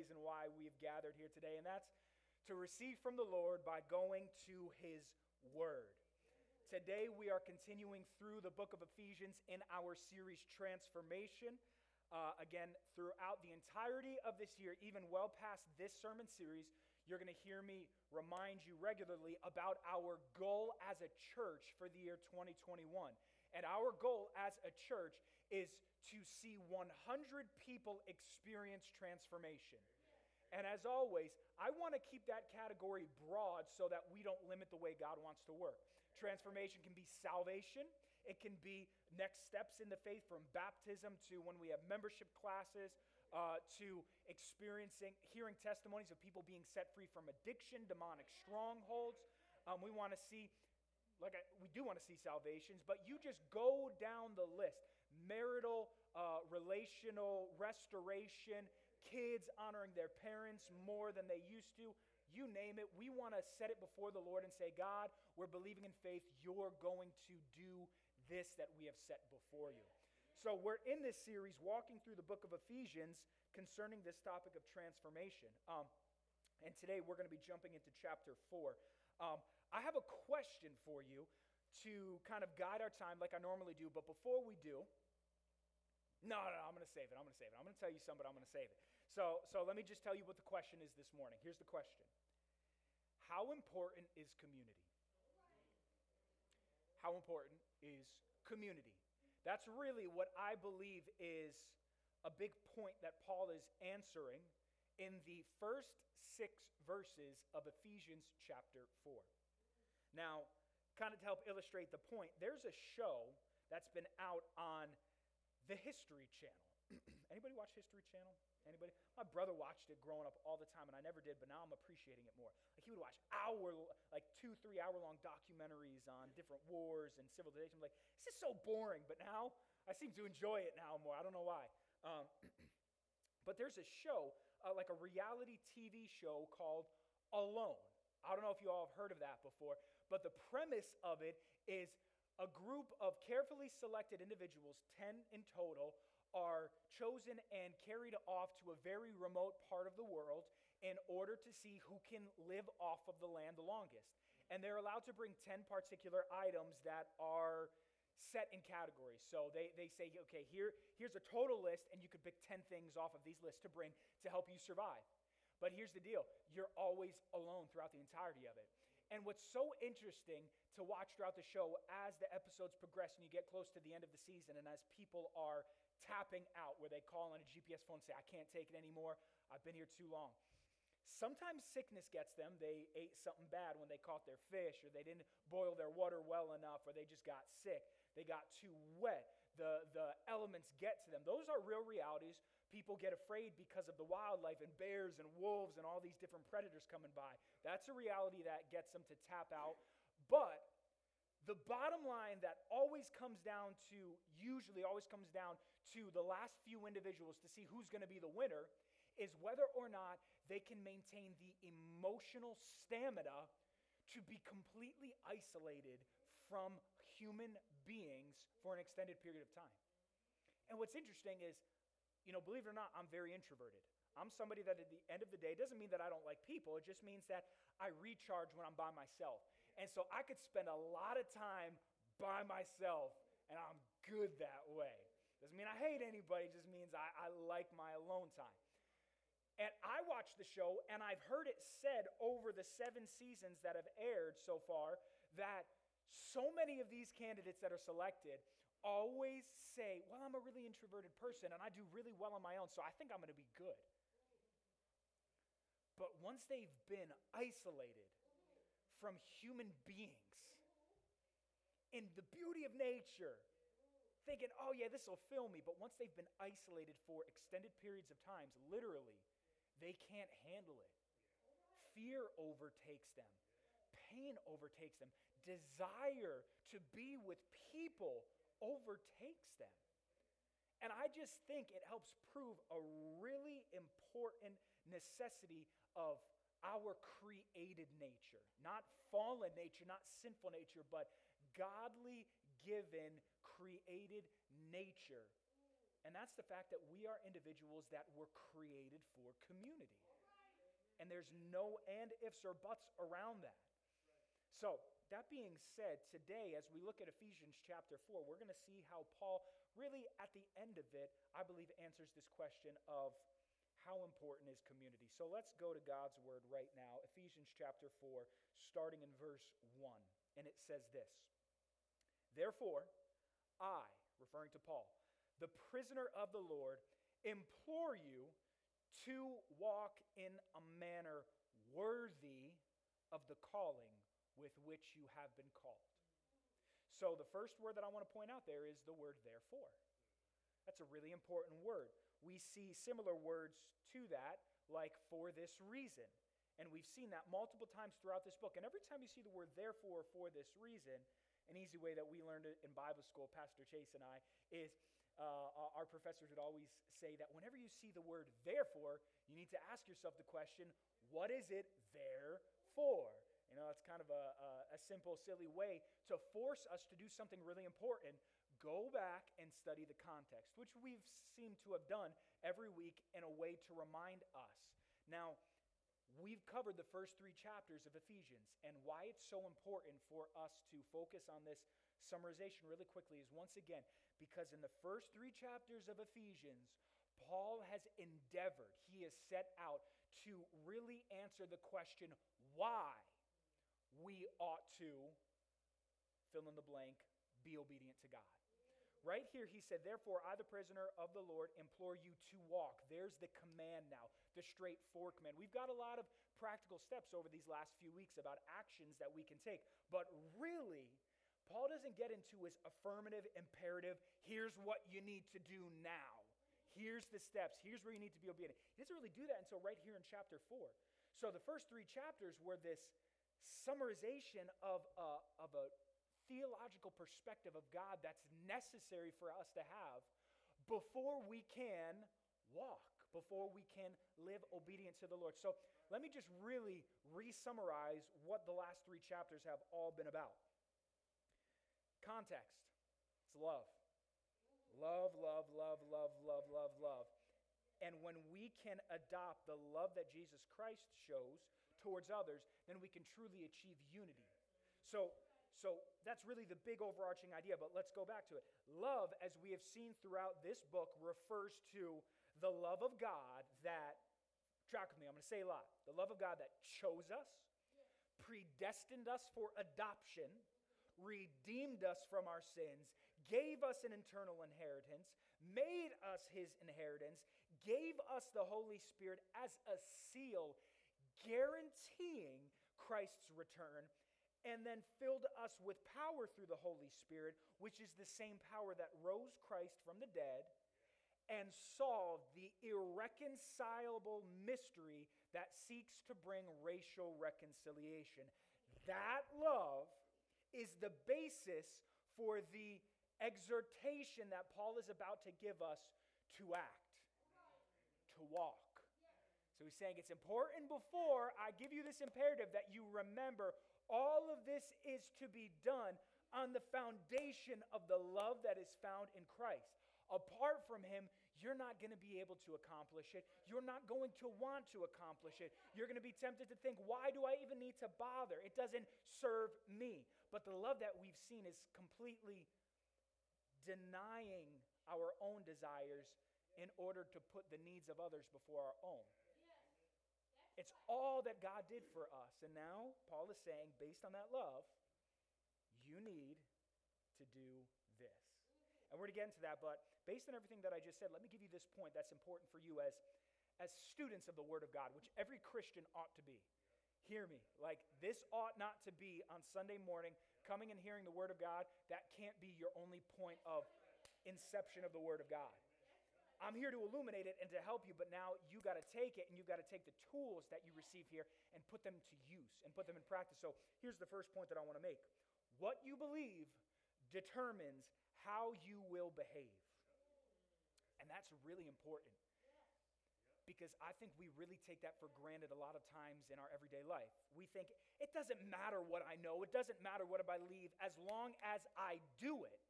reason why we've gathered here today, and that's to receive from the Lord by going to his word. Today, we are continuing through the book of Ephesians in our series Transformation. Uh, again, throughout the entirety of this year, even well past this sermon series, you're going to hear me remind you regularly about our goal as a church for the year 2021. And our goal as a church is to see 100 people experience transformation. And as always, I want to keep that category broad so that we don't limit the way God wants to work. Transformation can be salvation, it can be next steps in the faith from baptism to when we have membership classes, uh, to experiencing, hearing testimonies of people being set free from addiction, demonic strongholds. Um, we want to see like I, we do want to see salvations, but you just go down the list marital, uh, relational, restoration, kids honoring their parents more than they used to. You name it. We want to set it before the Lord and say, God, we're believing in faith. You're going to do this that we have set before you. So, we're in this series walking through the book of Ephesians concerning this topic of transformation. Um, and today we're going to be jumping into chapter 4. Um, I have a question for you to kind of guide our time like I normally do, but before we do, no, no, no I'm going to save it. I'm going to save it. I'm going to tell you something, but I'm going to save it. So, so let me just tell you what the question is this morning. Here's the question How important is community? How important is community? That's really what I believe is a big point that Paul is answering in the first six verses of Ephesians chapter 4. Now, kind of to help illustrate the point, there's a show that's been out on the History Channel. Anybody watch History Channel? Anybody? My brother watched it growing up all the time, and I never did, but now I'm appreciating it more. Like he would watch hour, like two, three hour long documentaries on different wars and civilization. I'm like, this is so boring, but now I seem to enjoy it now more. I don't know why. Um, but there's a show uh, like a reality TV show called Alone. I don't know if you all have heard of that before, but the premise of it is a group of carefully selected individuals, 10 in total, are chosen and carried off to a very remote part of the world in order to see who can live off of the land the longest. And they're allowed to bring 10 particular items that are set in categories. So they, they say, okay, here, here's a total list, and you could pick 10 things off of these lists to bring to help you survive. But here's the deal you're always alone throughout the entirety of it. And what's so interesting to watch throughout the show as the episodes progress and you get close to the end of the season, and as people are tapping out, where they call on a GPS phone and say, I can't take it anymore, I've been here too long Sometimes sickness gets them. They ate something bad when they caught their fish, or they didn't boil their water well enough, or they just got sick. They got too wet. The, the elements get to them. Those are real realities. People get afraid because of the wildlife and bears and wolves and all these different predators coming by. That's a reality that gets them to tap out. But the bottom line that always comes down to, usually always comes down to the last few individuals to see who's going to be the winner is whether or not they can maintain the emotional stamina to be completely isolated from human beings for an extended period of time. And what's interesting is, you know, believe it or not, I'm very introverted. I'm somebody that at the end of the day doesn't mean that I don't like people. It just means that I recharge when I'm by myself. And so I could spend a lot of time by myself, and I'm good that way. Doesn't mean I hate anybody, just means I, I like my alone time. And I watched the show, and I've heard it said over the seven seasons that have aired so far that so many of these candidates that are selected always say, Well, I'm a really introverted person, and I do really well on my own, so I think I'm going to be good. But once they've been isolated from human beings in the beauty of nature, thinking, oh, yeah, this will fill me. But once they've been isolated for extended periods of times, literally, they can't handle it. Fear overtakes them, pain overtakes them, desire to be with people overtakes them. And I just think it helps prove a really important necessity of our created nature. Not fallen nature, not sinful nature, but godly given created nature And that's the fact that we are individuals that were created for community. And there's no and ifs or buts around that. So, that being said, today, as we look at Ephesians chapter 4, we're going to see how Paul, really at the end of it, I believe, answers this question of how important is community. So let's go to God's word right now, Ephesians chapter 4, starting in verse 1. And it says this Therefore, I, referring to Paul, the prisoner of the Lord, implore you to walk in a manner worthy of the calling with which you have been called. So, the first word that I want to point out there is the word therefore. That's a really important word. We see similar words to that, like for this reason. And we've seen that multiple times throughout this book. And every time you see the word therefore for this reason, an easy way that we learned it in Bible school, Pastor Chase and I, is uh, our professors would always say that whenever you see the word therefore, you need to ask yourself the question, what is it there for? You know, it's kind of a, a, a, simple, silly way to force us to do something really important. Go back and study the context, which we've seemed to have done every week in a way to remind us. Now, we've covered the first three chapters of Ephesians, and why it's so important for us to focus on this summarization really quickly is once again because in the first three chapters of Ephesians, Paul has endeavored, he has set out to really answer the question why we ought to fill in the blank, be obedient to God. Right here, he said, Therefore, I, the prisoner of the Lord, implore you to walk. There's the command now, the straight fork command. We've got a lot of practical steps over these last few weeks about actions that we can take. But really, Paul doesn't get into his affirmative imperative here's what you need to do now. Here's the steps. Here's where you need to be obedient. He doesn't really do that until right here in chapter 4. So the first three chapters were this summarization of a, of a theological perspective of God that's necessary for us to have before we can walk, before we can live obedient to the Lord. So let me just really re summarize what the last three chapters have all been about. Context it's love. Love, love, love, love, love, love, love. And when we can adopt the love that Jesus Christ shows towards others, then we can truly achieve unity. So, so that's really the big overarching idea, but let's go back to it. Love, as we have seen throughout this book, refers to the love of God that, track with me, I'm going to say a lot. The love of God that chose us, predestined us for adoption, redeemed us from our sins, gave us an eternal inheritance, made us his inheritance, gave us the Holy Spirit as a seal guaranteeing Christ's return, and then filled us with power through the Holy Spirit, which is the same power that rose Christ from the dead and solved the irreconcilable mystery that seeks to bring racial reconciliation. That love is the basis for the exhortation that Paul is about to give us to act, to walk. So he's saying it's important before I give you this imperative that you remember all of this is to be done on the foundation of the love that is found in Christ. Apart from him, you're not going to be able to accomplish it. You're not going to want to accomplish it. You're going to be tempted to think, why do I even need to bother? It doesn't serve me. But the love that we've seen is completely denying our own desires in order to put the needs of others before our own. It's all that God did for us. And now Paul is saying, based on that love, you need to do this. And we're going to get into that, but based on everything that I just said, let me give you this point that's important for you as, as students of the Word of God, which every Christian ought to be. Hear me. Like, this ought not to be on Sunday morning coming and hearing the Word of God. That can't be your only point of inception of the Word of God. I'm here to illuminate it and to help you, but now you got to take it and you've got to take the tools that you receive here and put them to use and put them in practice. So here's the first point that I want to make what you believe determines how you will behave. And that's really important because I think we really take that for granted a lot of times in our everyday life. We think it doesn't matter what I know, it doesn't matter what I believe, as long as I do it.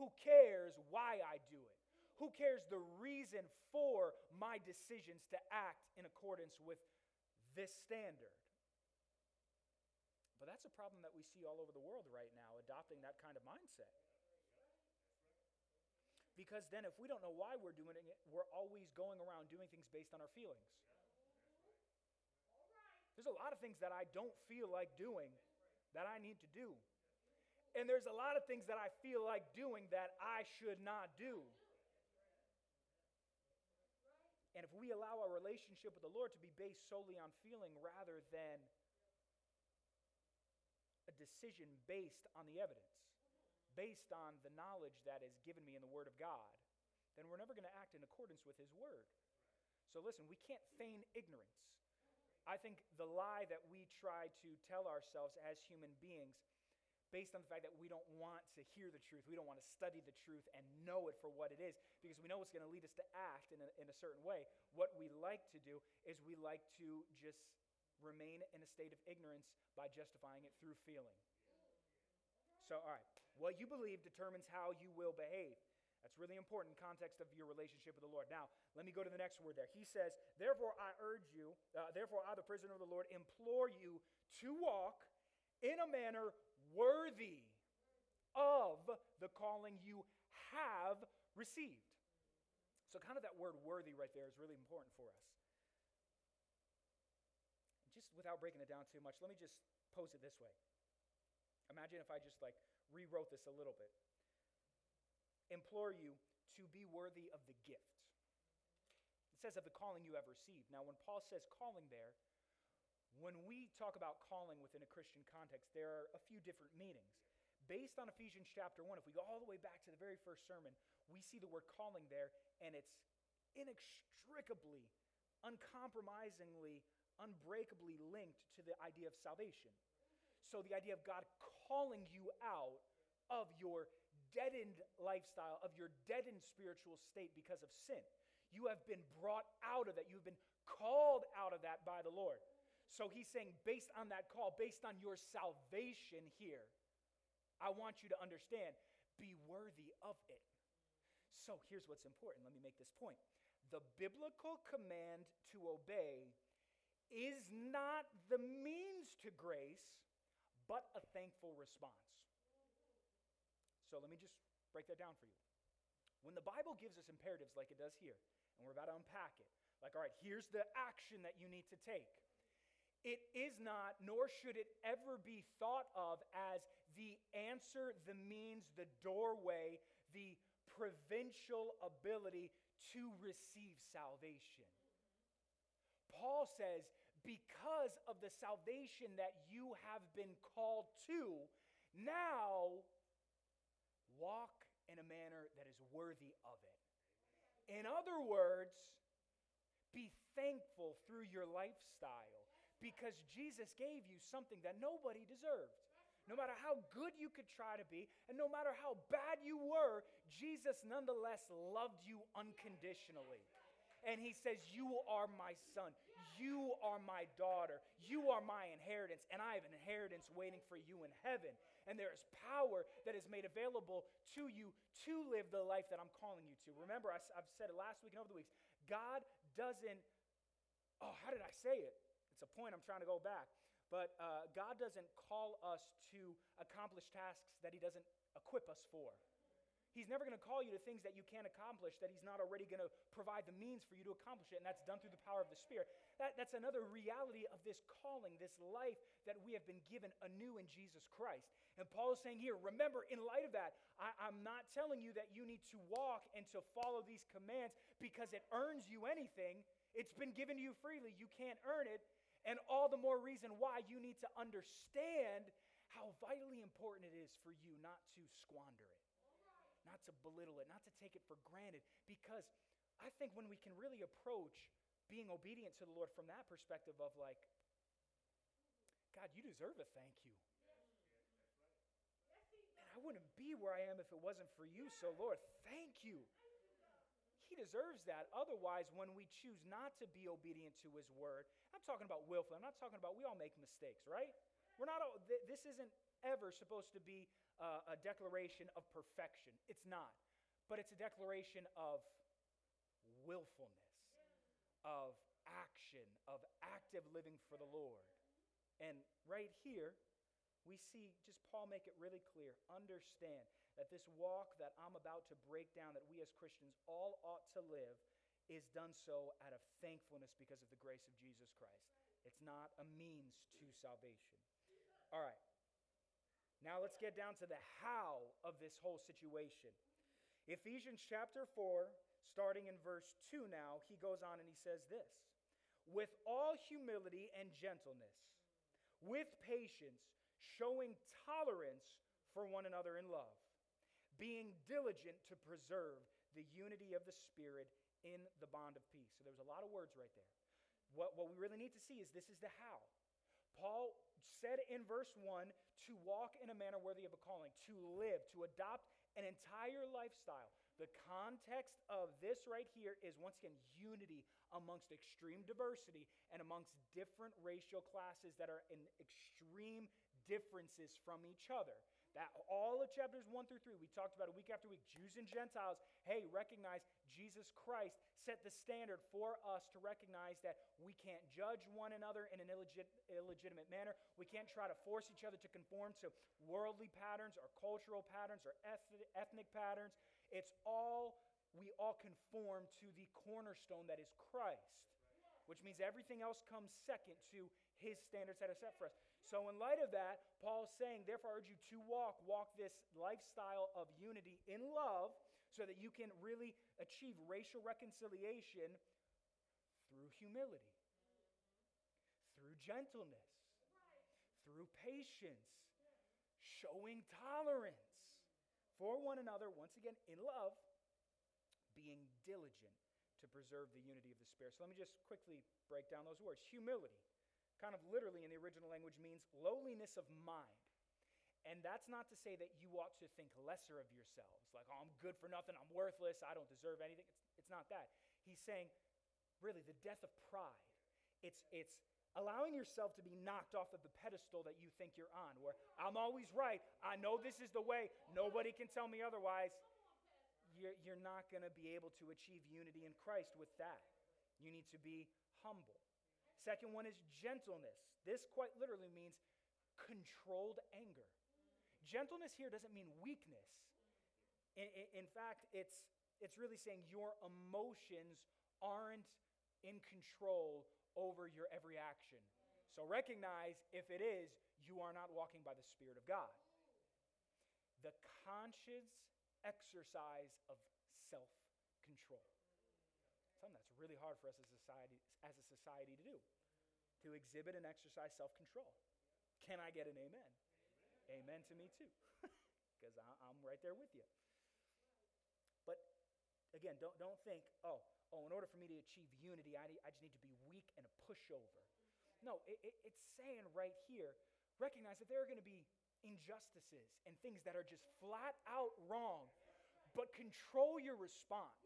Who cares why I do it? Who cares the reason for my decisions to act in accordance with this standard? But that's a problem that we see all over the world right now, adopting that kind of mindset. Because then, if we don't know why we're doing it, we're always going around doing things based on our feelings. There's a lot of things that I don't feel like doing that I need to do. And there's a lot of things that I feel like doing that I should not do. And if we allow our relationship with the Lord to be based solely on feeling rather than a decision based on the evidence, based on the knowledge that is given me in the Word of God, then we're never going to act in accordance with His Word. So listen, we can't feign ignorance. I think the lie that we try to tell ourselves as human beings, based on the fact that we don't want to hear the truth, we don't want to study the truth and know it for what it is, because we know it's going to lead us to act in a, in a certain way. What we like to do is we like to just remain in a state of ignorance by justifying it through feeling. So, all right, what you believe determines how you will behave. That's really important in context of your relationship with the Lord. Now, let me go to the next word there. He says, Therefore, I urge you, uh, therefore, I, the prisoner of the Lord, implore you to walk in a manner worthy of the calling you have received. So, kind of that word worthy right there is really important for us. Just without breaking it down too much, let me just pose it this way. Imagine if I just like rewrote this a little bit. Implore you to be worthy of the gift. It says of the calling you have received. Now, when Paul says calling there, when we talk about calling within a Christian context, there are a few different meanings. Based on Ephesians chapter 1, if we go all the way back to the very first sermon, we see the word calling there, and it's inextricably, uncompromisingly, unbreakably linked to the idea of salvation. So, the idea of God calling you out of your deadened lifestyle, of your deadened spiritual state because of sin. You have been brought out of that. You've been called out of that by the Lord. So he's saying, based on that call, based on your salvation here, I want you to understand, be worthy of it. So here's what's important. Let me make this point. The biblical command to obey is not the means to grace, but a thankful response. So let me just break that down for you. When the Bible gives us imperatives like it does here, and we're about to unpack it, like, all right, here's the action that you need to take. It is not, nor should it ever be thought of as the answer, the means, the doorway, the provincial ability to receive salvation. Paul says, because of the salvation that you have been called to, now walk in a manner that is worthy of it. In other words, be thankful through your lifestyle because Jesus gave you something that nobody deserved. No matter how good you could try to be, and no matter how bad you were, Jesus nonetheless loved you unconditionally. And he says, You are my son. You are my daughter. You are my inheritance. And I have an inheritance waiting for you in heaven and there is power that is made available to you to live the life that I'm calling you to. Remember, I, have said it last week and over the weeks. God doesn't, oh, how did I say it? It's a point I'm trying to go back. But uh, God doesn't call us to accomplish tasks that He doesn't equip us for. He's never going to call you to things that you can't accomplish that He's not already going to provide the means for you to accomplish it, and that's done through the power of the Spirit. That, that's another reality of this calling, this life that we have been given anew in Jesus Christ. And Paul is saying here, remember, in light of that, I, I'm not telling you that you need to walk and to follow these commands because it earns you anything. It's been given to you freely. You can't earn it. And all the more reason why you need to understand how vitally important it is for you not to squander it not to belittle it, not to take it for granted. Because I think when we can really approach being obedient to the Lord from that perspective of like, God, you deserve a thank you. And I wouldn't be where I am if it wasn't for you. So, Lord, thank you. Deserves that. Otherwise, when we choose not to be obedient to His word, I'm talking about willfully. I'm not talking about we all make mistakes, right? We're not. all This isn't ever supposed to be uh, a declaration of perfection. It's not. but it's a declaration of willfulness, of action, of active living for the Lord. And right here, we see just Paul make it really clear. Understand that this walk that I'm about to break down, that we as Christians all ought to live, is done so out of thankfulness because of the grace of Jesus Christ. It's not a means to salvation. All right. Now let's get down to the how of this whole situation. Ephesians chapter 4, starting in verse 2 now, he goes on and he says this With all humility and gentleness, with patience, showing tolerance for one another in love, being diligent to preserve the unity of the Spirit in the bond of peace. So there's a lot of words right there. What, what we really need to see is this is the how. Paul said in verse 1 to walk in a manner worthy of a calling, to live, to adopt an entire lifestyle. The context of this right here is once again unity amongst extreme diversity and amongst different racial classes that are in extreme differences from each other. That all of chapters 1 through 3, we talked about a week after week, Jews and Gentiles, hey, recognize Jesus Christ set the standard for us to recognize that we can't judge one another in an illegit- illegitimate manner. We can't try to force each other to conform to worldly patterns or cultural patterns or eth- ethnic patterns. It's all, we all conform to the cornerstone that is Christ, which means everything else comes second to his standards that are set for us. So, in light of that, Paul's saying, therefore, I urge you to walk, walk this lifestyle of unity in love so that you can really achieve racial reconciliation through humility, through gentleness, through patience, showing tolerance for one another, once again, in love, being diligent to preserve the unity of the Spirit. So, let me just quickly break down those words. Humility kind of literally in the original language means lowliness of mind. And that's not to say that you ought to think lesser of yourselves, like, oh, I'm good for nothing, I'm worthless, I don't deserve anything. It's, it's not that. He's saying, really, the death of pride. It's, it's allowing yourself to be knocked off of the pedestal that you think you're on, where I'm always right, I know this is the way, nobody can tell me otherwise. You're, you're not going to be able to achieve unity in Christ with that. You need to be humble. Second one is gentleness. This quite literally means controlled anger. Gentleness here doesn't mean weakness. In, in, in, fact, it's, it's really saying your emotions aren't in control over your every action. So recognize if it is, you are not walking by the Spirit of God. The conscious exercise of self control. Something that's really hard for us as a society, as a society to do to exhibit and exercise self control. Can I get an amen? Amen, amen to me too, because I'm right there with you. But again, don't, don't think, oh, oh, in order for me to achieve unity, I, need, I just need to be weak and a pushover. No, it, it, it's saying right here, recognize that there are going to be injustices and things that are just flat out wrong, but control your response.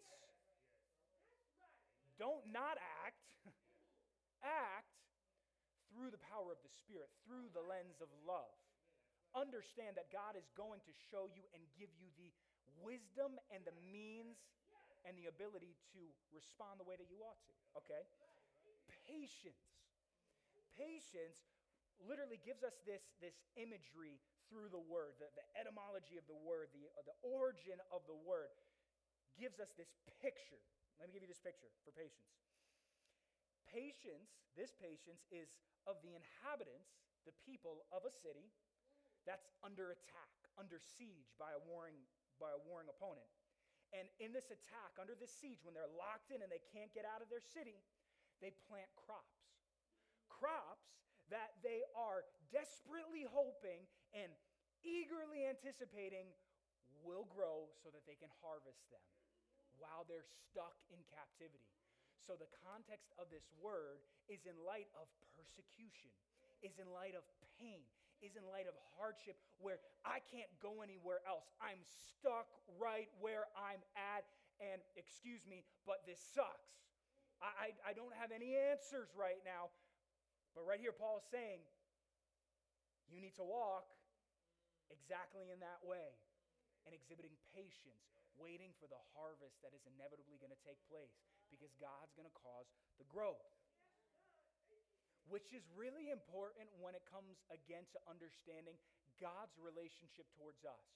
Don't not act, act through the power of the Spirit, through the lens of love. Understand that God is going to show you and give you the wisdom and the means and the ability to respond the way that you ought to. Okay? Patience. Patience literally gives us this, this imagery through the word, the, the etymology of the word, the, uh, the origin of the word gives us this picture. Let me give you this picture for patience. Patience, this patience, is of the inhabitants, the people of a city that's under attack, under siege by a warring, by a warring opponent. And in this attack, under this siege, when they're locked in and they can't get out of their city, they plant crops. Crops that they are desperately hoping and eagerly anticipating will grow so that they can harvest them while they're stuck in captivity. So, the context of this word is in light of persecution, is in light of pain, is in light of hardship where I can't go anywhere else. I'm stuck right where I'm at, and excuse me, but this sucks. I, I, I don't have any answers right now. But right here, Paul is saying, you need to walk exactly in that way and exhibiting patience, waiting for the harvest that is inevitably going to take place because God's going to cause the growth. Which is really important when it comes again to understanding God's relationship towards us.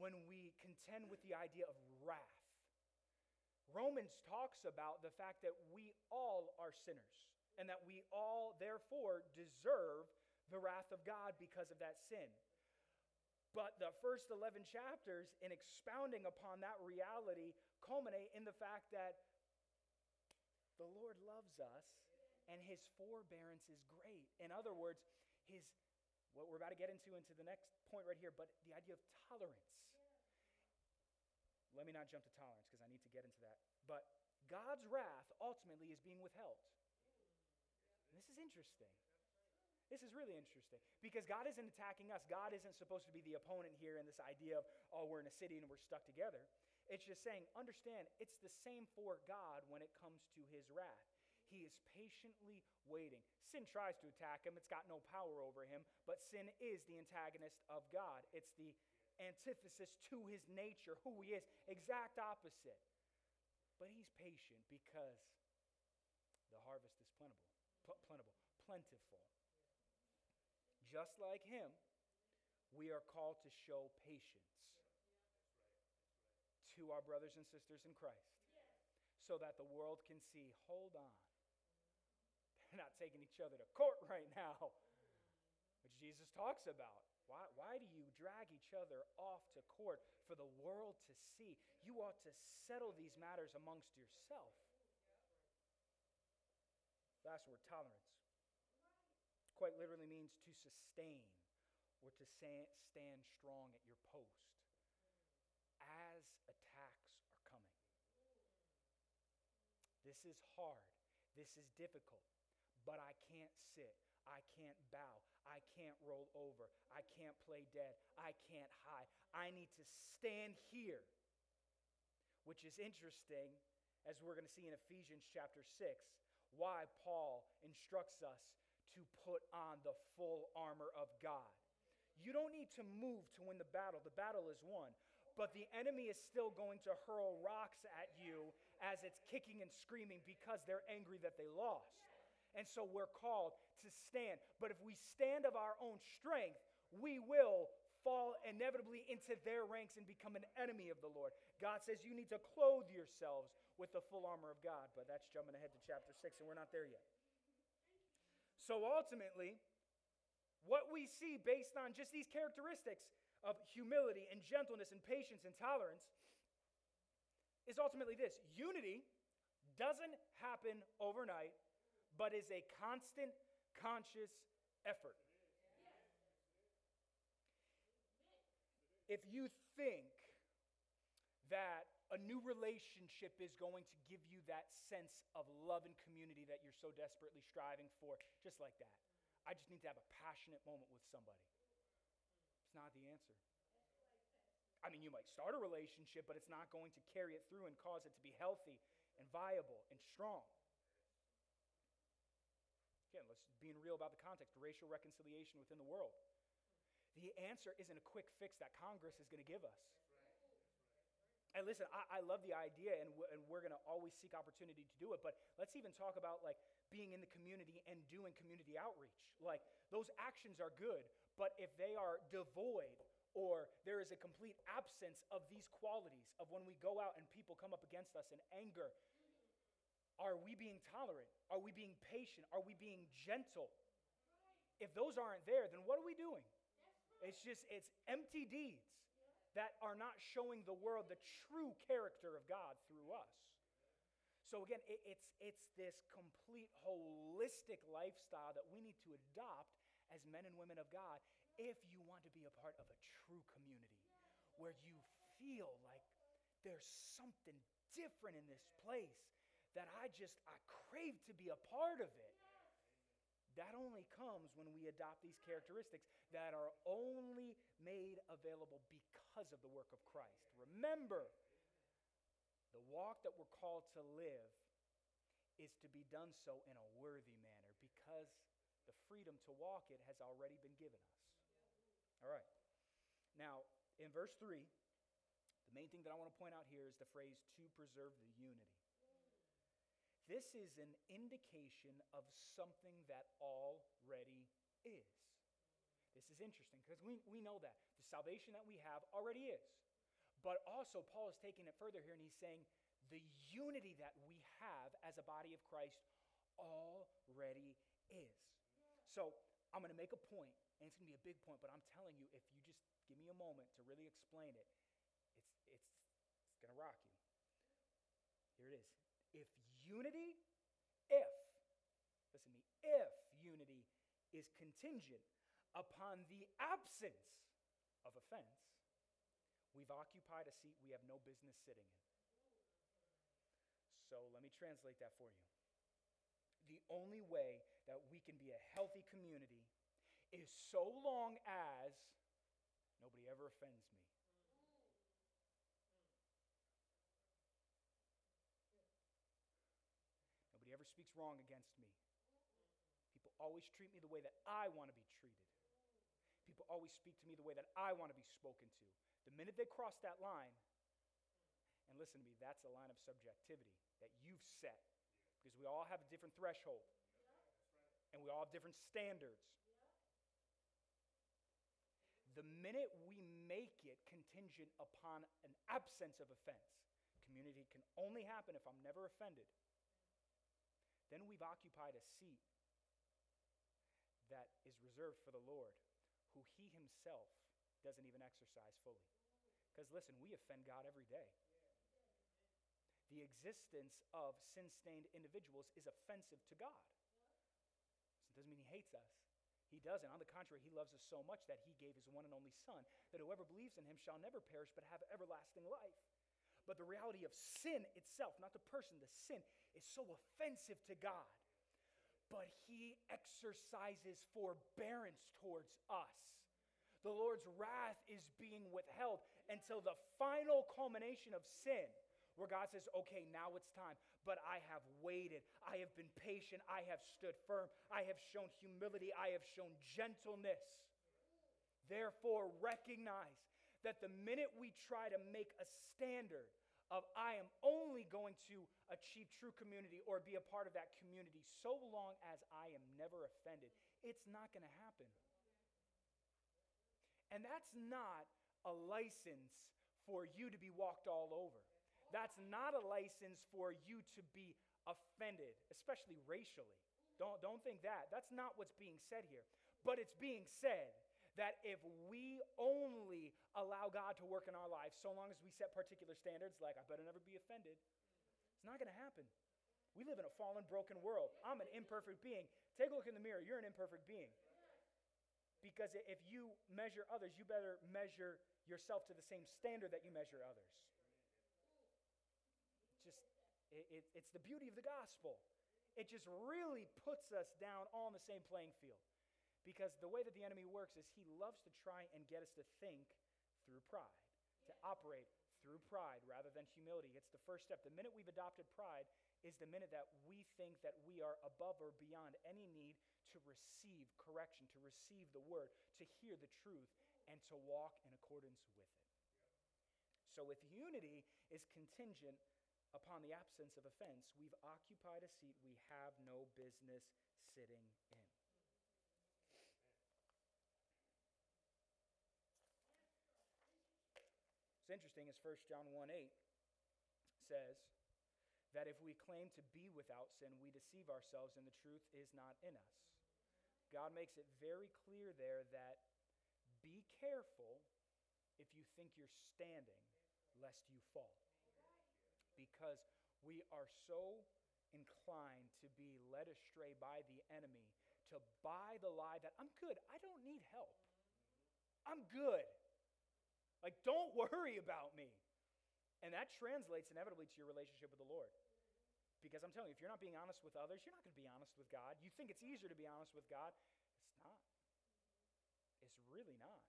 When we contend with the idea of wrath, Romans talks about the fact that we all are sinners and that we all, therefore, deserve the wrath of God because of that sin. But the first 11 chapters, in expounding upon that reality, culminate in the fact that the Lord loves us and his forbearance is great. In other words, his what we're about to get into into the next point right here, but the idea of tolerance. Let me not jump to tolerance because I need to get into that. But God's wrath ultimately is being withheld. This is interesting. This is really interesting because God isn't attacking us. God isn't supposed to be the opponent here in this idea of, oh, we're in a city and we're stuck together. It's just saying, understand, it's the same for God when it comes to his wrath. He is patiently waiting. Sin tries to attack him, it's got no power over him, but sin is the antagonist of God. It's the antithesis to his nature, who he is, exact opposite. But he's patient because the harvest is plentiful, plentiful, plentiful. Just like him, we are called to show patience to our brothers and sisters in Christ so that the world can see hold on. They're not taking each other to court right now, which Jesus talks about. Why, why do you drag each other off to court for the world to see? You ought to settle these matters amongst yourself. Last word, tolerance quite literally means to sustain or to stand strong at your post as attacks are coming. This is hard. This is difficult. But I can't sit. I can't bow. I can't roll over. I can't play dead. I can't hide. I need to stand here. Which is interesting, as we're going to see in Ephesians chapter 6, why Paul instructs us to put on the full armor of God. You don't need to move to win the battle, the battle is won. But the enemy is still going to hurl rocks at you as it's kicking and screaming because they're angry that they lost. And so we're called to stand. But if we stand of our own strength, we will fall inevitably into their ranks and become an enemy of the Lord. God says you need to clothe yourselves with the full armor of God. But that's jumping ahead to chapter 6, and we're not there yet. So ultimately, what we see based on just these characteristics of humility and gentleness and patience and tolerance is ultimately this unity doesn't happen overnight, but is a constant, conscious effort. If you think that a new relationship is going to give you that sense of love and community that you're so desperately striving for, just like that. I just need to have a passionate moment with somebody. It's not the answer. I mean, you might start a relationship, but it's not going to carry it through and cause it to be healthy and viable and strong. Again, let's being real about the context racial reconciliation within the world. The answer isn't a quick fix that Congress is going to give us. And listen, I, I love the idea, and, w- and we're going to always seek opportunity to do it. But let's even talk about like being in the community and doing community outreach. Like those actions are good, but if they are devoid or there is a complete absence of these qualities of when we go out and people come up against us in anger, are we being tolerant? Are we being patient? Are we being gentle? If those aren't there, then what are we doing? It's just, it's empty deeds that are not showing the world the true character of God through us. So again, it, it's, it's this complete holistic lifestyle that we need to adopt as men and women of God if you want to be a part of a true community where you feel like there's something different in this place that I just I crave to be a part of it. That only comes when we adopt these characteristics that are only made available because of the work of Christ. Remember, the walk that we're called to live is to be done so in a worthy manner because the freedom to walk it has already been given us. All right. Now, in verse 3, the main thing that I want to point out here is the phrase to preserve the unity. This is an indication of something that already is. This is interesting because we, we know that. The salvation that we have already is. But also, Paul is taking it further here and he's saying the unity that we have as a body of Christ already is. So I'm going to make a point, and it's going to be a big point, but I'm telling you, if you just give me a moment to really explain it, it's, it's, it's going to rock you. Here it is. If unity, if, listen to me, if unity is contingent upon the absence of offense, we've occupied a seat we have no business sitting in. So let me translate that for you. The only way that we can be a healthy community is so long as nobody ever offends me. Nobody ever speaks wrong against me. People always treat me the way that I want to be treated. People always speak to me the way that I want to be spoken to. The minute they cross that line, and listen to me, that's a line of subjectivity that you've set because we all have a different threshold and we all have different standards. The minute we make it contingent upon an absence of offense, community can only happen if I'm never offended, then we've occupied a seat that is reserved for the Lord, who he himself doesn't even exercise fully. Because listen, we offend God every day. The existence of sin stained individuals is offensive to God. So it doesn't mean he hates us. He doesn't. On the contrary, he loves us so much that he gave his one and only Son, that whoever believes in him shall never perish but have everlasting life. But the reality of sin itself, not the person, the sin, is so offensive to God. But he exercises forbearance towards us. The Lord's wrath is being withheld until the final culmination of sin where God says, okay, now it's time. But I have waited. I have been patient. I have stood firm. I have shown humility. I have shown gentleness. Therefore, recognize that the minute we try to make a standard of I am only going to achieve true community or be a part of that community so long as I am never offended, it's not going to happen. And that's not a license for you to be walked all over. That's not a license for you to be offended, especially racially. Don't, don't think that. That's not what's being said here. But it's being said that if we only allow God to work in our lives, so long as we set particular standards, like I better never be offended, it's not going to happen. We live in a fallen, broken world. I'm an imperfect being. Take a look in the mirror. You're an imperfect being. Because if you measure others, you better measure yourself to the same standard that you measure others just, it, it, it's the beauty of the gospel. It just really puts us down all on the same playing field. Because the way that the enemy works is he loves to try and get us to think through pride, to operate through pride rather than humility. It's the first step. The minute we've adopted pride is the minute that we think that we are above or beyond any need to receive correction, to receive the word, to hear the truth, and to walk in accordance with it. So if unity is contingent upon the absence of offense, we've occupied a seat we have no business sitting in. It's interesting is 1 John 1 8 says that if we claim to be without sin, we deceive ourselves and the truth is not in us. God makes it very clear there that be careful if you think you're standing, lest you fall because we are so inclined to be led astray by the enemy to buy the lie that I'm good, I don't need help. I'm good. Like, don't worry about me. And that translates inevitably to your relationship with the Lord. Because I'm telling you, if you're not being honest with others, you're not going to be honest with God. You think it's easier to be honest with God. It's not. It's really not.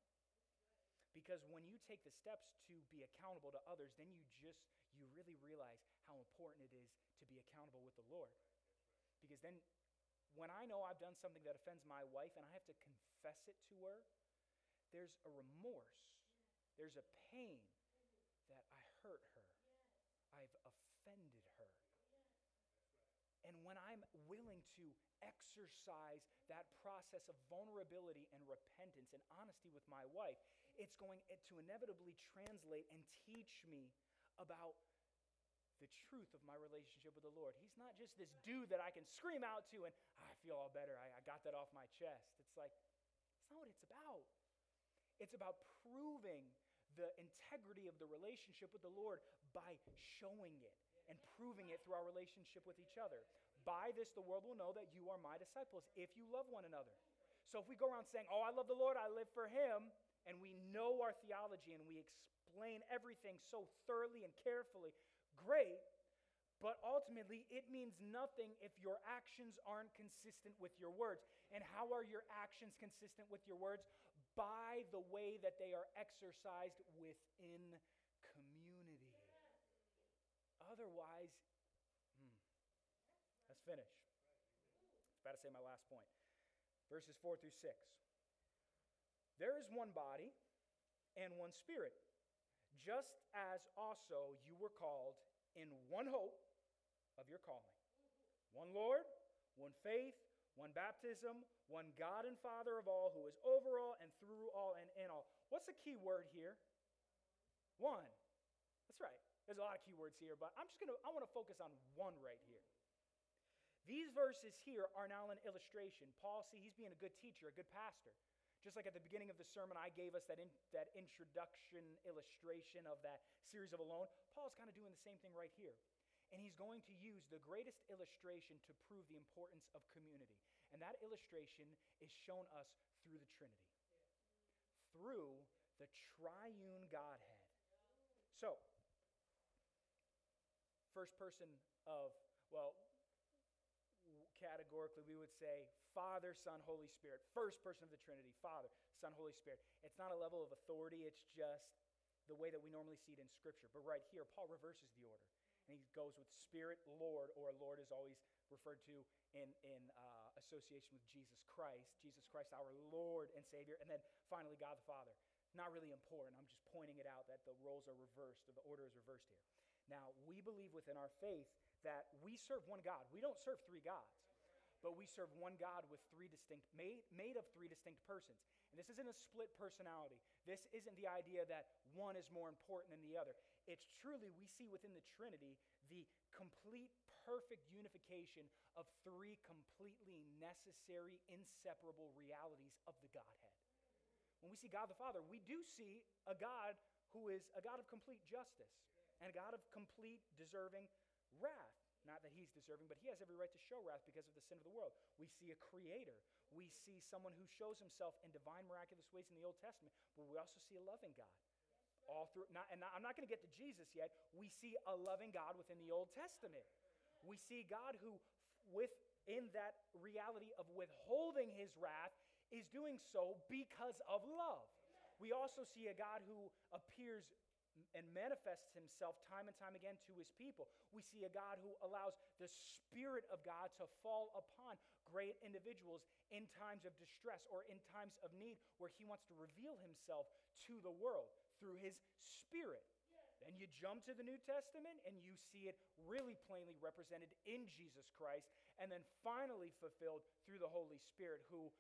Because when you take the steps to be accountable to others, then you just, you really realize how important it is to be accountable with the Lord. Because then when I know I've done something that offends my wife and I have to confess it to her, there's a remorse There's a pain that I hurt her, I've offended her. And when I'm willing to exercise that process of vulnerability and repentance and honesty with my wife, it's going to inevitably translate and teach me about the truth of my relationship with the Lord. He's not just this dude that I can scream out to and I feel all better. I, I got that off my chest. It's like, it's not what it's about. It's about proving the integrity of the relationship with the Lord by showing it and proving it through our relationship with each other. By this, the world will know that you are my disciples if you love one another. So if we go around saying, Oh, I love the Lord, I live for him, and we know our theology and we explain everything so thoroughly and carefully, great, but ultimately it means nothing if your actions aren't consistent with your words. And how are your actions consistent with your words? By the way that they are exercised within community. Otherwise, hmm, let's finish. I was about to say my last point. Verses 4 through 6. There is one body and one spirit just as also you were called in one hope of your calling one Lord, one faith, one baptism, one God and Father of all, who is over all and through all and in all. What's the key word here? One. That's right. There's a lot of key words here, but I'm just going to, I want to focus on one right here. These verses here are now an illustration. Paul, see, he's being a good teacher, a good pastor. Just like at the beginning of the sermon, I gave us that, in, that introduction illustration of that series of Alone. Paul's kind of doing the same thing right here. And he's going to use the greatest illustration to prove the importance of community. And that illustration is shown us through the Trinity, through the triune Godhead. So, first person of, well, categorically, we would say Father, Son, Holy Spirit. First person of the Trinity, Father, Son, Holy Spirit. It's not a level of authority, it's just the way that we normally see it in Scripture. But right here, Paul reverses the order. And he goes with Spirit, Lord, or Lord is always referred to in, in uh, association with Jesus Christ. Jesus Christ, our Lord and Savior. And then finally, God the Father. Not really important. I'm just pointing it out that the roles are reversed, or the order is reversed here. Now, we believe within our faith that we serve one God. We don't serve three gods, but we serve one God with three distinct, made, made of three distinct persons. And this isn't a split personality. This isn't the idea that one is more important than the other. It's truly, we see within the Trinity the complete, perfect unification of three completely necessary, inseparable realities of the Godhead. When we see God the Father, we do see a God who is a God of complete justice and a God of complete deserving wrath. Not that he's deserving, but he has every right to show wrath because of the sin of the world. We see a creator. We see someone who shows himself in divine, miraculous ways in the Old Testament, but we also see a loving God. All through, not, and I'm not going to get to Jesus yet. We see a loving God within the Old Testament. We see God who, within that reality of withholding his wrath, is doing so because of love. We also see a God who appears and manifests himself time and time again to his people. We see a God who allows the Spirit of God to fall upon great individuals in times of distress or in times of need where he wants to reveal himself to the world through his Spirit. Then you jump to the New Testament and you see it really plainly represented in Jesus Christ, and then finally fulfilled through the Holy Spirit, who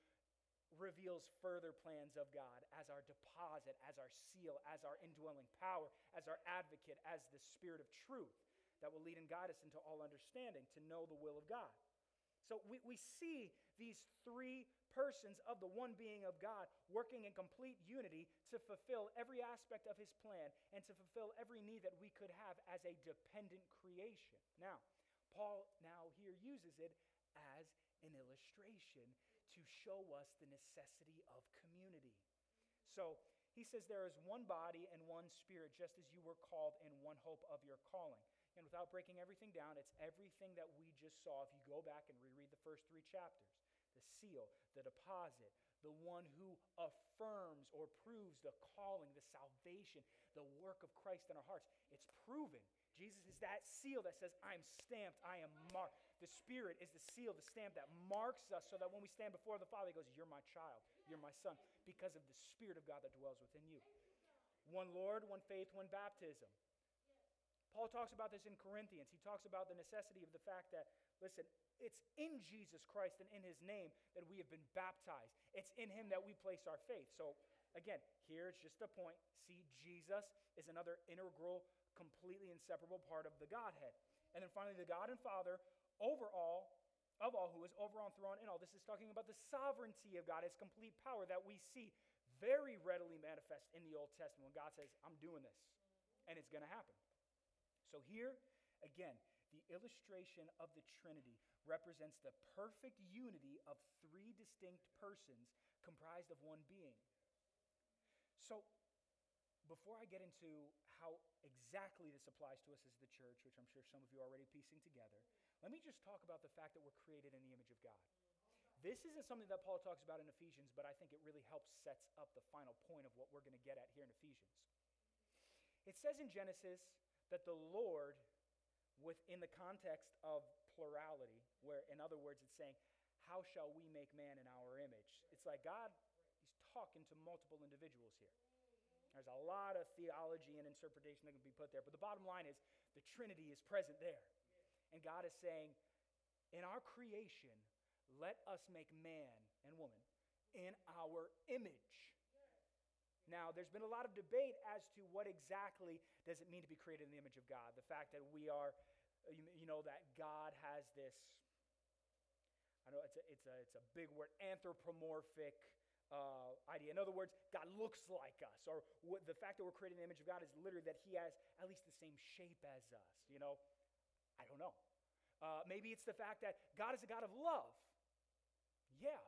reveals further plans of God as our deposit, as our seal, as our indwelling power, as our advocate, as the Spirit of truth that will lead and guide us into all understanding to know the will of God. So we, we see these three persons of the one being of God working in complete unity to fulfill every aspect of his plan and to fulfill every need that we could have as a dependent creation. Now, Paul now here uses it as an illustration to show us the necessity of community. So he says there is one body and one spirit, just as you were called in one hope of your calling. And without breaking everything down, it's everything that we just saw. If you go back and reread the first three chapters the seal, the deposit, the one who affirms or proves the calling, the salvation, the work of Christ in our hearts. It's proven. Jesus is that seal that says, I'm stamped, I am marked. The Spirit is the seal, the stamp that marks us so that when we stand before the Father, He goes, You're my child, you're my son, because of the Spirit of God that dwells within you. one Lord, one faith, one baptism. Paul talks about this in Corinthians. He talks about the necessity of the fact that, listen, it's in Jesus Christ and in his name that we have been baptized. It's in him that we place our faith. So, again, here's just a point. See, Jesus is another integral, completely inseparable part of the Godhead. And then finally, the God and Father over all, of all, who is over on throne and all. This is talking about the sovereignty of God, his complete power that we see very readily manifest in the Old Testament when God says, I'm doing this, and it's going to happen. So here, again, the illustration of the Trinity represents the perfect unity of three distinct persons comprised of one being. So, before I get into how exactly this applies to us as the church, which I'm sure some of you are already piecing together, let me just talk about the fact that we're created in the image of God. This isn't something that Paul talks about in Ephesians, but I think it really helps sets up the final point of what we're going to get at here in Ephesians. It says in Genesis that the Lord, within the context of plurality, where in other words it's saying, How shall we make man in our image? It's like God, He's talking to multiple individuals here. There's a lot of theology and interpretation that can be put there, but the bottom line is the Trinity is present there. And God is saying, In our creation, let us make man and woman in our image. Now, there's been a lot of debate as to what exactly does it mean to be created in the image of God. The fact that we are, you know, that God has this, I know it's a, it's a, it's a big word, anthropomorphic uh, idea. In other words, God looks like us, or what, the fact that we're created in the image of God is literally that He has at least the same shape as us. You know, I don't know. Uh, maybe it's the fact that God is a God of love. Yeah.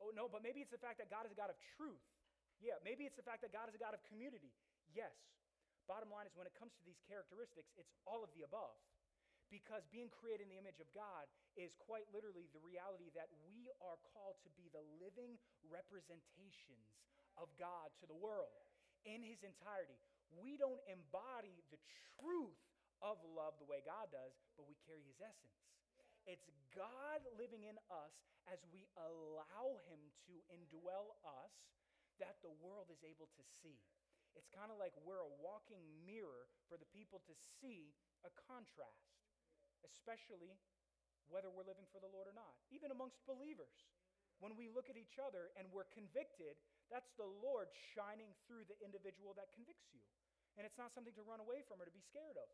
Oh, no, but maybe it's the fact that God is a God of truth. Yeah, maybe it's the fact that God is a God of community. Yes. Bottom line is when it comes to these characteristics, it's all of the above. Because being created in the image of God is quite literally the reality that we are called to be the living representations of God to the world in his entirety. We don't embody the truth of love the way God does, but we carry his essence. It's God living in us as we allow him to indwell us that the world is able to see. It's kind of like we're a walking mirror for the people to see a contrast, especially whether we're living for the Lord or not, even amongst believers. When we look at each other and we're convicted, that's the Lord shining through the individual that convicts you. And it's not something to run away from or to be scared of,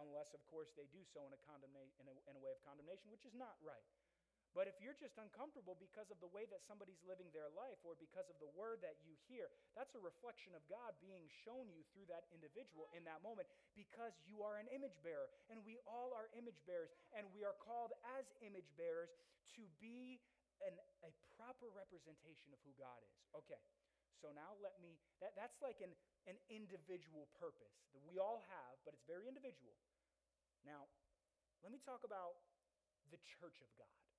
unless, of course, they do so in a, condemna- in a, in a way of condemnation, which is not right. But if you're just uncomfortable because of the way that somebody's living their life or because of the word that you hear, that's a reflection of God being shown you through that individual in that moment because you are an image bearer. And we all are image bearers. And we are called as image bearers to be an, a proper representation of who God is. Okay, so now let me, that, that's like an, an individual purpose that we all have, but it's very individual. Now, let me talk about the church of God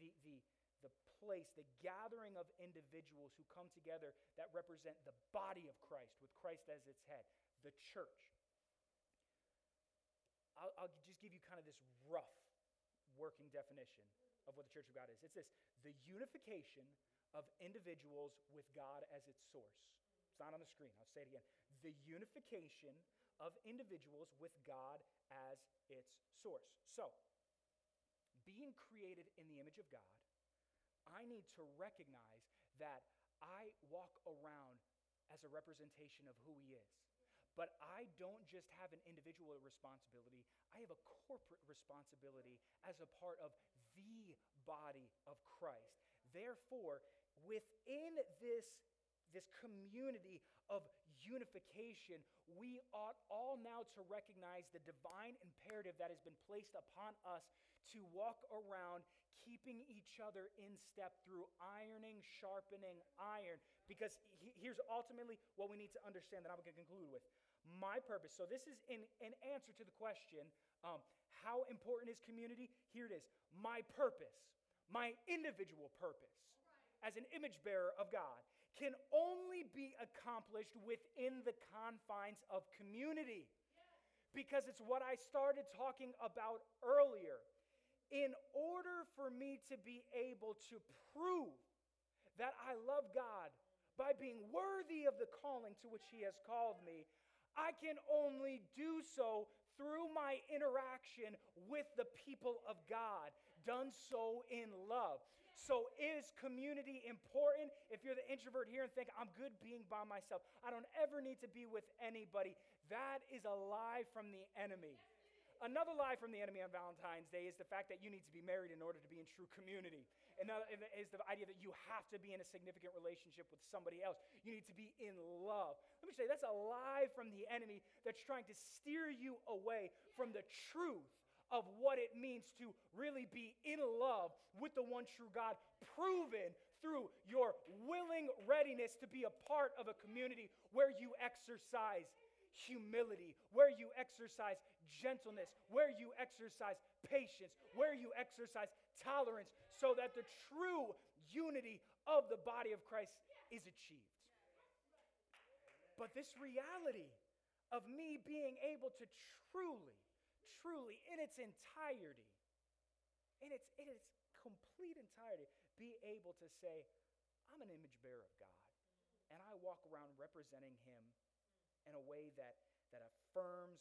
the, the, the place, the gathering of individuals who come together that represent the body of Christ, with Christ as its head, the church. I'll, I'll just give you kind of this rough working definition of what the church of God is. It's this the unification of individuals with God as its source. It's not on the screen. I'll say it again. The unification of individuals with God as its source. So, being created in the image of God, I need to recognize that I walk around as a representation of who He is. But I don't just have an individual responsibility, I have a corporate responsibility as a part of the body of Christ. Therefore, within this, this community of unification, we ought all now to recognize the divine imperative that has been placed upon us to walk around keeping each other in step through ironing, sharpening iron. Because he, here's ultimately what we need to understand that I'm going to conclude with. My purpose. So, this is in, in answer to the question um, how important is community? Here it is. My purpose, my individual purpose as an image bearer of God can only be accomplished within the confines of community. Because it's what I started talking about earlier in order for me to be able to prove that I love God by being worthy of the calling to which He has called me, I can only do so through my interaction with the people of God, done so in love. So, is community important? If you're the introvert here and think, I'm good being by myself, I don't ever need to be with anybody, that is a lie from the enemy. Another lie from the enemy on Valentine's Day is the fact that you need to be married in order to be in true community. Another is the idea that you have to be in a significant relationship with somebody else. You need to be in love. Let me say that's a lie from the enemy that's trying to steer you away from the truth of what it means to really be in love with the one true God, proven through your willing readiness to be a part of a community where you exercise humility, where you exercise gentleness, where you exercise patience, where you exercise tolerance, so that the true unity of the body of Christ is achieved. But this reality of me being able to truly, truly, in its entirety, in its, in its complete entirety, be able to say, I'm an image bearer of God. And I walk around representing Him in a way that, that affirms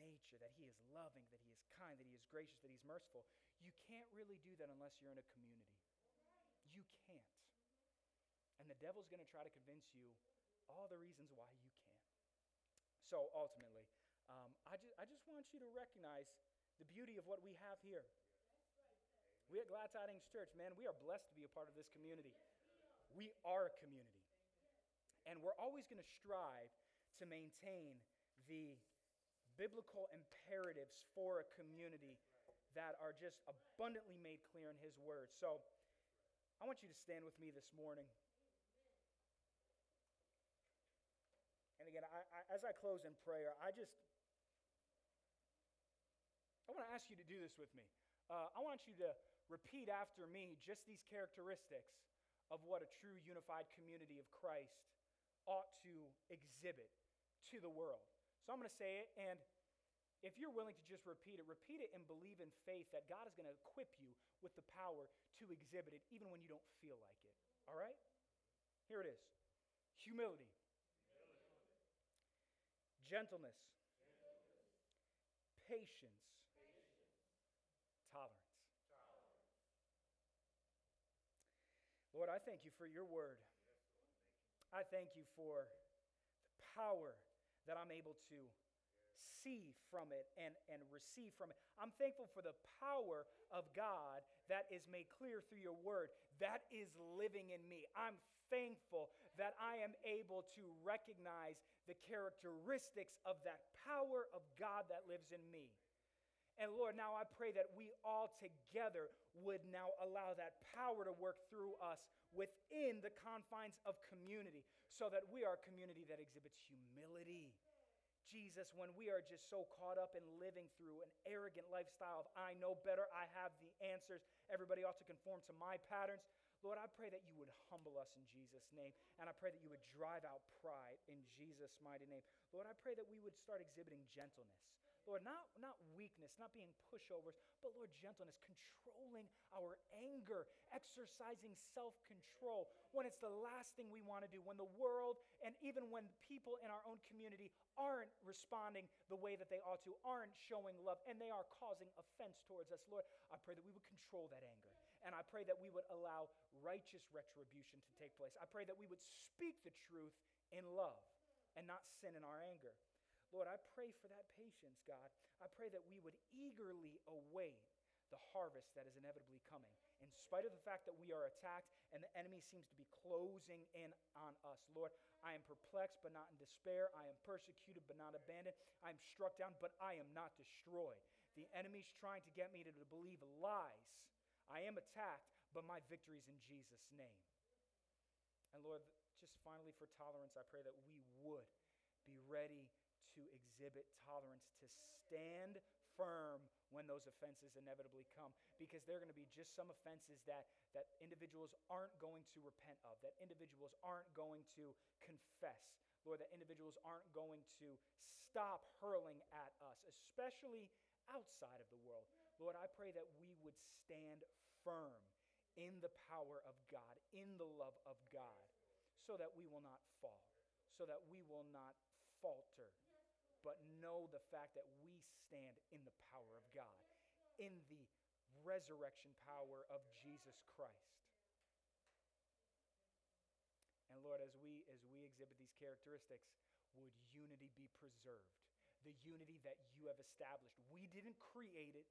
nature, that He is loving, that He is kind, that He is gracious, that He's merciful. You can't really do that unless you're in a community. You can't. And the devil's going to try to convince you all the reasons why you can't. So ultimately, um, I, ju- I just want you to recognize the beauty of what we have here. We at Glad Tidings Church, man, we are blessed to be a part of this community. We are a community. And we're always going to strive to maintain the biblical imperatives for a community that are just abundantly made clear in His Word. So I want you to stand with me this morning. And again, I, I, as I close in prayer, I just I want to ask you to do this with me. Uh, I want you to repeat after me just these characteristics of what a true unified community of Christ ought to exhibit to the world. So I'm going to say it, and if you're willing to just repeat it, repeat it and believe in faith that God is going to equip you with the power to exhibit it even when you don't feel like it. All right? Here it is humility, humility. gentleness, gentleness. patience, patience. tolerance. tolerance. Lord, I thank you for your word. I thank you for the power that I'm able to see from it and, and receive from it. I'm thankful for the power of God that is made clear through your word, that is living in me. I'm thankful that I am able to recognize the characteristics of that power of God that lives in me. And Lord, now I pray that we all together would now allow that power to work through us within the confines of community so that we are a community that exhibits humility. Jesus, when we are just so caught up in living through an arrogant lifestyle of I know better, I have the answers, everybody ought to conform to my patterns. Lord, I pray that you would humble us in Jesus' name. And I pray that you would drive out pride in Jesus' mighty name. Lord, I pray that we would start exhibiting gentleness. Lord, not, not weakness, not being pushovers, but Lord, gentleness, controlling our anger, exercising self control when it's the last thing we want to do, when the world and even when people in our own community aren't responding the way that they ought to, aren't showing love, and they are causing offense towards us. Lord, I pray that we would control that anger. And I pray that we would allow righteous retribution to take place. I pray that we would speak the truth in love and not sin in our anger. Lord, I pray for that patience, God. I pray that we would eagerly await the harvest that is inevitably coming. In spite of the fact that we are attacked and the enemy seems to be closing in on us, Lord, I am perplexed but not in despair. I am persecuted but not abandoned. I am struck down but I am not destroyed. The enemy's trying to get me to believe lies. I am attacked, but my victory is in Jesus' name. And Lord, just finally for tolerance, I pray that we would be ready to exhibit tolerance, to stand firm when those offenses inevitably come because they're going to be just some offenses that, that individuals aren't going to repent of, that individuals aren't going to confess. Lord, that individuals aren't going to stop hurling at us, especially outside of the world. Lord, I pray that we would stand firm in the power of God, in the love of God, so that we will not fall, so that we will not falter, but know the fact that we stand in the power of God, in the resurrection power of Jesus Christ. And Lord, as we as we exhibit these characteristics, would unity be preserved? The unity that you have established. We didn't create it.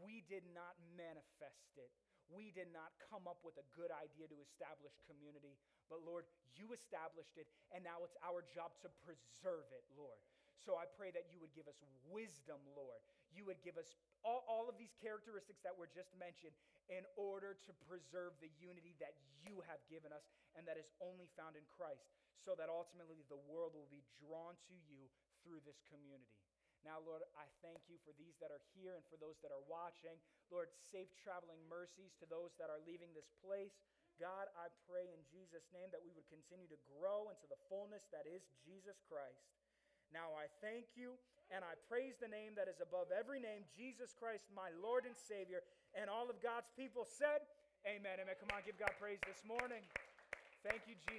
We did not manifest it. We did not come up with a good idea to establish community, but Lord, you established it, and now it's our job to preserve it, Lord. So I pray that you would give us wisdom, Lord. You would give us all, all of these characteristics that were just mentioned in order to preserve the unity that you have given us and that is only found in Christ, so that ultimately the world will be drawn to you through this community. Now, Lord, I thank you for these that are here and for those that are watching. Lord, safe traveling mercies to those that are leaving this place. God, I pray in Jesus' name that we would continue to grow into the fullness that is Jesus Christ. Now, I thank you and I praise the name that is above every name, Jesus Christ, my Lord and Savior. And all of God's people said, Amen. Amen. Come on, give God praise this morning. Thank you, Jesus.